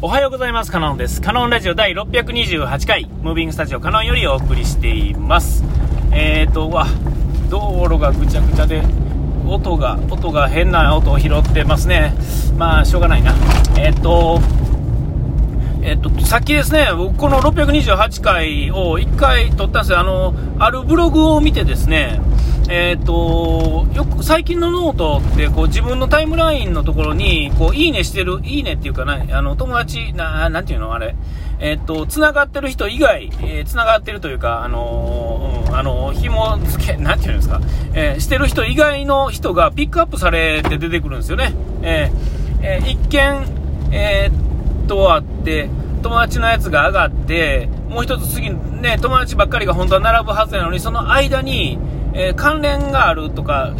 おはようございます。カノンです。カノンラジオ第628回、ムービングスタジオカノンよりお送りしています。えーと、わ、道路がぐちゃぐちゃで、音が、音が変な音を拾ってますね。まあ、しょうがないな。えーと、えっと、さっきですね、僕この628回を1回撮ったんですよ。あの、あるブログを見てですね、えっと、よく最近のノートってこう自分のタイムラインのところに、こう、いいねしてる、いいねっていうかな、あの、友達、な、なんていうのあれ。えっと、繋がってる人以外、えー、繋がってるというか、あのーうん、あの、紐付け、なんていうんですか、えー、してる人以外の人がピックアップされて出てくるんですよね。えーえー、一見、えー、とあって、友達のやつが上がって、もう一つ次、ね、友達ばっかりが本当は並ぶはずなのに、その間に、えー関連があるとか、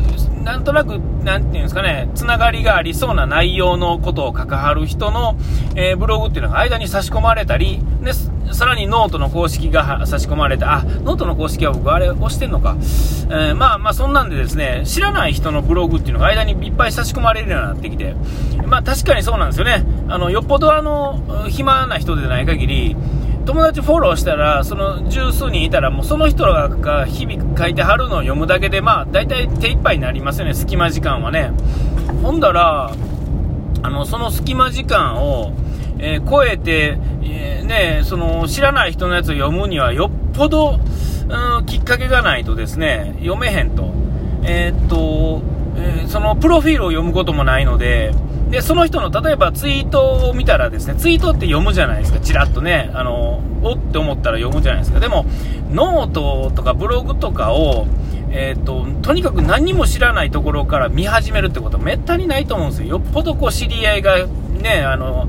なんとなく、なんていうんですかね、つながりがありそうな内容のことを書かはる人の、えーブログっていうのが間に差し込まれたり、で、さらにノートの公式が差し込まれた、あ、ノートの公式は僕あれ押してんのか。えーまあまあそんなんでですね、知らない人のブログっていうのが間にいっぱい差し込まれるようになってきて、まあ確かにそうなんですよね。あの、よっぽどあの、暇な人でない限り、友達フォローしたら、その十数人いたら、もうその人が日々書いてはるのを読むだけで、まあ、大体手一杯になりますよね、隙間時間はね。ほんだら、あの、その隙間時間を、えー超えて、えーね、その、知らない人のやつを読むには、よっぽど、うん、きっかけがないとですね、読めへんと。えーっと、えその、プロフィールを読むこともないので、で、その人の、例えばツイートを見たらですね、ツイートって読むじゃないですか、ちらっとね、あの、おって思ったら読むじゃないですか。でも、ノートとかブログとかを、えーっと、とにかく何も知らないところから見始めるってことはめったにないと思うんですよ。よっぽどこう知り合いがね、あの、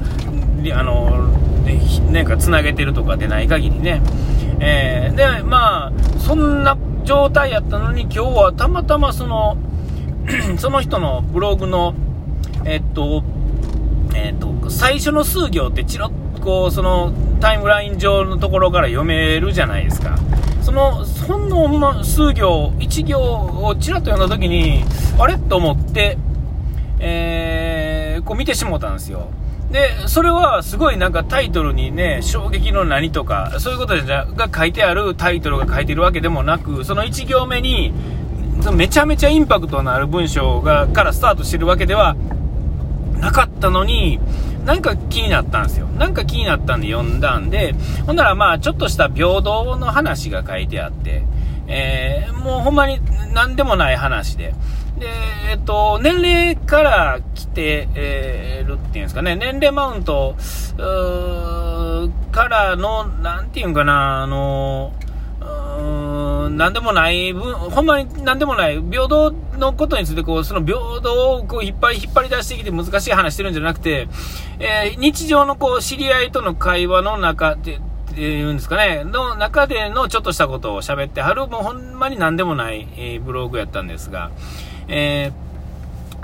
あの、ねなんか繋げてるとかでない限りね。えーで、まあ、そんな状態やったのに今日はたまたまその、その人のブログの、えっと、えっと、最初の数行ってチロッとこう、そのタイムライン上のところから読めるじゃないですか。その、その数行、1行をチラッと読んだ時に、あれ？と思って、えーこう見てしもうたんですよ。で、それはすごいなんかタイトルにね、衝撃の何とか、そういうことじゃが書いてあるタイトルが書いてるわけでもなく、その1行目に、めちゃめちゃインパクトのある文章が、からスタートしてるわけではなかったのに、なんか気になったんですよ。なんか気になったんで読んだんで、ほんならまあちょっとした平等の話が書いてあって、えーもうほんまに何でもない話で。で、えっと、年齢から来て、えーるっていうんですかね、年齢マウント、からの、なんていうんかな、あの、うーんなんでもない分、ほんまになんでもない、平等のことについて、こう、その平等をこう引っ張り、引っ張り出してきて難しい話してるんじゃなくて、えー日常のこう、知り合いとの会話の中で、っていうんですかね、の中でのちょっとしたことを喋ってはる、もうほんまに何でもない、えーブログやったんですが、えー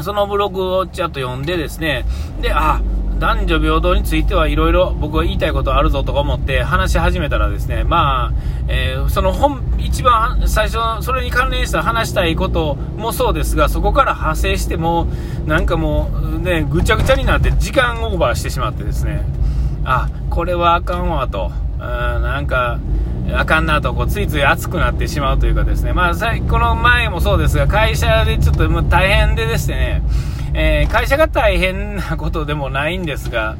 そのブログをちょっと読んでですね、で、あ、男女平等についてはいろいろ僕は言いたいことあるぞとか思って話し始めたらですね、まあ、えーその本、一番最初、それに関連した話したいこともそうですが、そこから派生しても、なんかもうね、ぐちゃぐちゃになって時間オーバーしてしまってですね、あ、これはあかんわと、うんなんか、あかんなとこうついつい熱くなってしまうというかですね、まあ、この前もそうですが、会社でちょっともう大変ででしてね、えー会社が大変なことでもないんですが、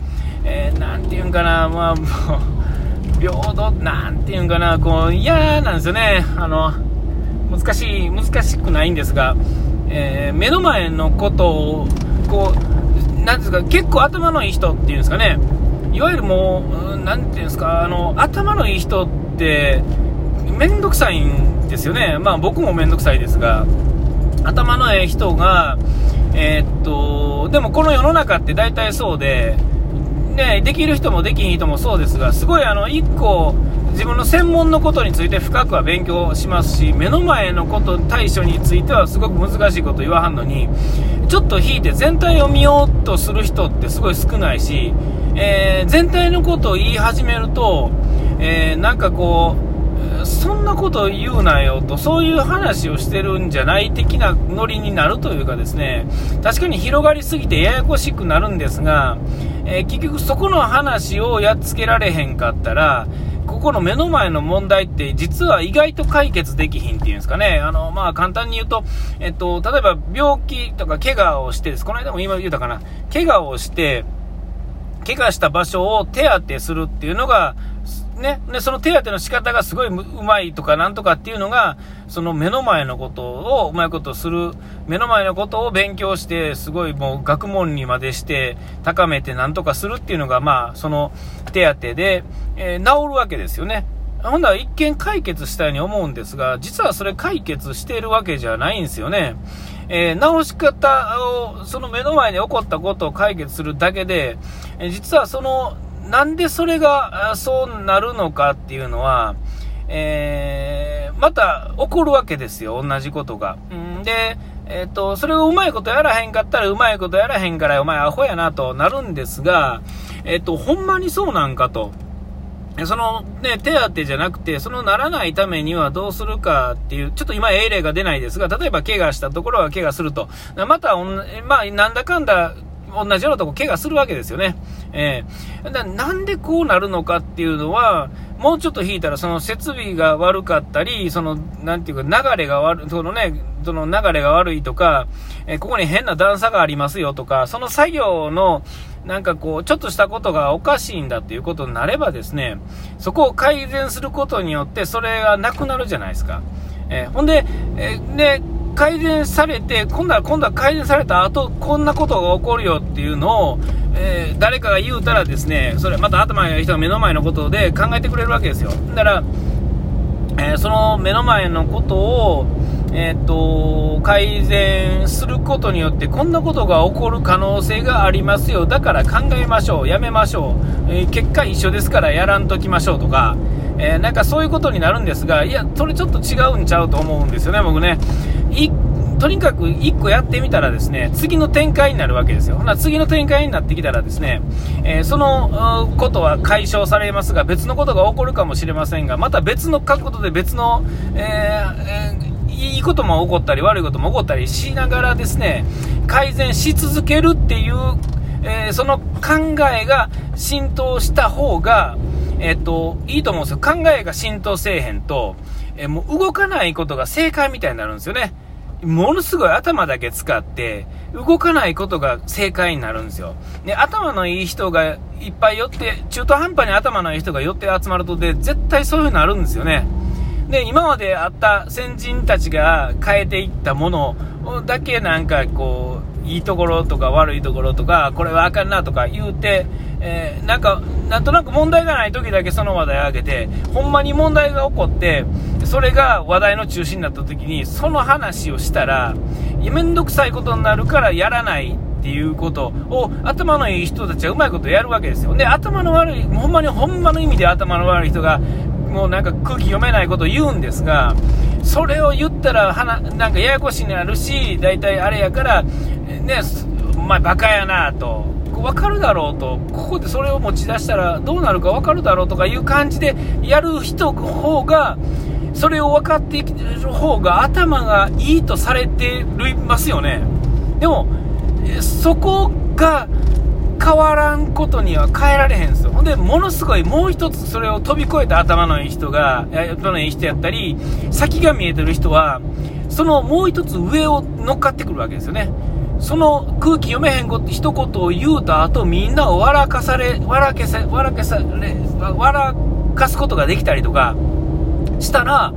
えーなんていうんかな、まあ、もう、平等、なんていうんかな、こう、嫌なんですよね。あの、難しい、難しくないんですが、えー目の前のことを、こう、なんですか、結構頭のいい人っていうんですかね、いわゆるもう、なんていうんですか、あの、頭のいい人って、めんどくさいんですよね。まあ僕もめんどくさいですが、頭のええ人が、えーっと、でもこの世の中って大体そうで、ね、できる人もできひん人もそうですが、すごいあの、一個、自分の専門のことについて深くは勉強しますし、目の前のこと、対処についてはすごく難しいこと言わはんのに、ちょっと引いて全体を見ようとする人ってすごい少ないし、えー全体のことを言い始めると、えーなんかこう、そんなこと言うなよと、そういう話をしてるんじゃない的なノリになるというかですね、確かに広がりすぎてややこしくなるんですが、えー、結局そこの話をやっつけられへんかったら、ここの目の前の問題って実は意外と解決できひんっていうんですかね。あの、まあ簡単に言うと、えっと、例えば病気とか怪我をしてです。この間も今言うたかな。怪我をして、怪我した場所を手当てするっていうのが、ね、でその手当ての仕方がすごいうまいとかなんとかっていうのが、その目の前のことをうまいことする、目の前のことを勉強して、すごいもう学問にまでして高めてなんとかするっていうのが、まあ、その手当で、えー、治るわけですよね。ほんなら一見解決したように思うんですが、実はそれ解決しているわけじゃないんですよね。えー、直し方を、その目の前に起こったことを解決するだけで、えー、実はそのなんでそれがそうなるのかっていうのは、えー、また起こるわけですよ、同じことが。んで、えっ、ー、と、それをうまいことやらへんかったら、うまいことやらへんから、お前アホやなとなるんですが、えっ、ー、と、ほんまにそうなんかと。そのね、手当じゃなくて、そのならないためにはどうするかっていう、ちょっと今、英例が出ないですが、例えば怪我したところは怪我すると。また、まあ、なんだかんだ同じようなとこ怪我するわけですよね。えー、だなんでこうなるのかっていうのは、もうちょっと引いたら、その設備が悪かったり、その、なんていうか、流れが悪い、そのね、その流れが悪いとか、えー、ここに変な段差がありますよとか、その作業の、なんかこう、ちょっとしたことがおかしいんだっていうことになればですね、そこを改善することによって、それがなくなるじゃないですか。えー、ほんで、えー、で、改善されて、今度は、今度は改善された後、こんなことが起こるよっていうのを、えー、誰かが言うたらですね、それまた頭がいい人が目の前のことで考えてくれるわけですよ。だから、えー、その目の前のことを、えー、っと、改善することによって、こんなことが起こる可能性がありますよ。だから考えましょう。やめましょう。え結果一緒ですからやらんときましょうとか、えなんかそういうことになるんですが、いや、それちょっと違うんちゃうと思うんですよね、僕ね。とにかく1個やってみたらですね、次の展開になるわけですよ。ほな、次の展開になってきたらですね、えー、そのことは解消されますが、別のことが起こるかもしれませんが、また別の角度で別の、えー、いいことも起こったり悪いことも起こったりしながらですね、改善し続けるっていう、えー、その考えが浸透した方が、えっと、いいと思うんですよ。考えが浸透せえへんと、えもう動かないことが正解みたいになるんですよね。ものすごい頭だけ使って、動かないことが正解になるんですよ。で、頭のいい人がいっぱい寄って、中途半端に頭のいい人が寄って集まるとで、絶対そういうのあるんですよね。で、今まであった先人たちが変えていったものだけなんかこう、いいところとか悪いところとか、これはあかんなとか言うて、えー、なんか、なんとなく問題がない時だけその話題を上げて、ほんまに問題が起こって、それが話題の中心になった時に、その話をしたら、めんどくさいことになるからやらないっていうことを、頭のいい人たちはうまいことやるわけですよ。で、頭の悪い、ほんまに、ほんまの意味で頭の悪い人が、もうなんか空気読めないことを言うんですが、それを言ったら、はななんかややこしになるし、大体あれやから、ね、お前バカやなと。分かるだろうと、ここでそれを持ち出したらどうなるか分かるだろうとかいう感じでやる人の方が、それを分かっている方が頭がいいとされていますよね。でも、そこが変わらんことには変えられへんすよ。ほんで、ものすごいもう一つそれを飛び越えた頭のいい人が、頭のいい人やったり、先が見えてる人は、そのもう一つ上を乗っかってくるわけですよね。その空気読めへんこと一言を言うた後、みんなを笑かされ、笑けさ、笑けさ、笑かすことができたりとかしたら、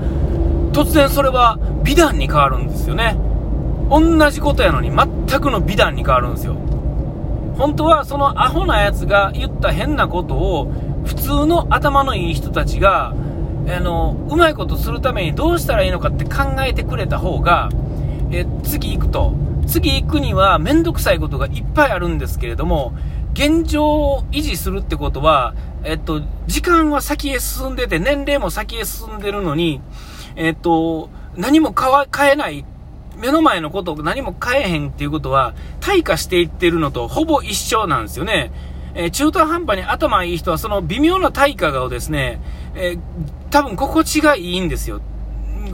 突然それは美談に変わるんですよね。同じことやのに全くの美談に変わるんですよ。本当はそのアホなやつが言った変なことを普通の頭のいい人たちが、あの、うまいことするためにどうしたらいいのかって考えてくれた方が、え、次行くと、次行くにはめんどくさいことがいっぱいあるんですけれども、現状を維持するってことは、えっと、時間は先へ進んでて、年齢も先へ進んでるのに、えっと、何も変えない目の前のことを何も変えへんっていうことは、退化していってるのとほぼ一緒なんですよね。えー、中途半端に頭いい人はその微妙な対価をですね、えー、多分心地がいいんですよ。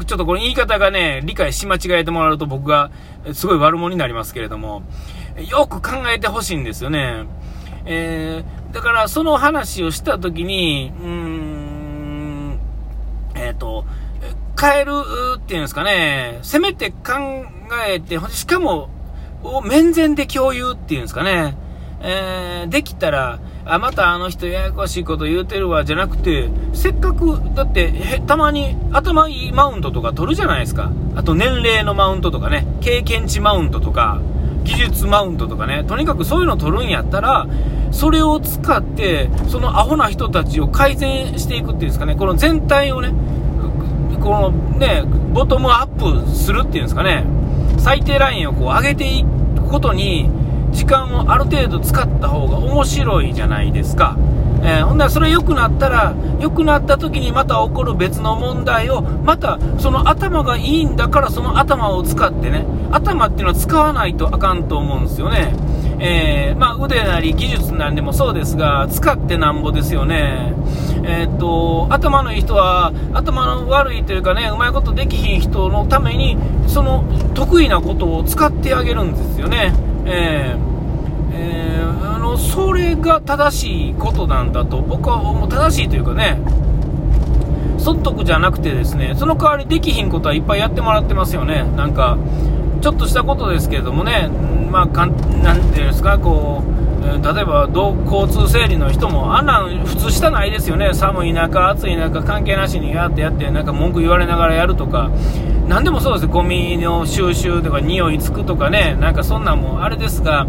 ちょっとこの言い方がね、理解し間違えてもらうと僕がすごい悪者になりますけれども、よく考えてほしいんですよね。えー、だからその話をしたときに、うーん、えっ、ー、と、変えるっていうんですかね、せめて考えて、しかも、面前で共有っていうんですかね、えー、できたら、あ、またあの人ややこしいこと言うてるわ、じゃなくて、せっかく、だって、たまに頭いいマウントとか取るじゃないですか。あと年齢のマウントとかね、経験値マウントとか、技術マウントとかね、とにかくそういうの取るんやったら、それを使って、そのアホな人たちを改善していくっていうんですかね、この全体をね、このね、ボトムアップするっていうんですかね、最低ラインをこう上げていくことに、時間をある程度使った方が面白いじゃないですか。えー、ほんならそれ良くなったら、良くなった時にまた起こる別の問題を、またその頭がいいんだからその頭を使ってね、頭っていうのは使わないとあかんと思うんですよね。えー、まあ、腕なり技術なんでもそうですが、使ってなんぼですよね。えー、っと、頭のいい人は、頭の悪いというかね、うまいことできひん人のために、その得意なことを使ってあげるんですよね。えーえー、あのそれが正しいことなんだと僕は思う正しいというかね損得じゃなくてですねその代わりできひんことはいっぱいやってもらってますよね。なんかちょっとしたことですけれどもねまあかんなんていうんですかこう例えば交通整理の人もあんなん普通したないですよね寒い中暑い中関係なしにやってやってなんか文句言われながらやるとか何でもそうですゴミの収集とか匂いつくとかね、なんかそんなんもあれですが、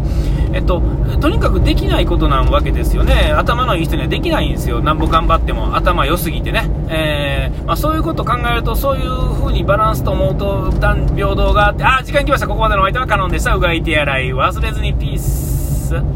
えっと、とにかくできないことなわけですよね。頭のいい人にはできないんですよ。なんぼ頑張っても頭良すぎてね。えー、まあ、そういうことを考えると、そういう風にバランスと思うと、平等があって、あ、時間来ました。ここまでのお相手はカノンでした。うがいてやらい忘れずにピース。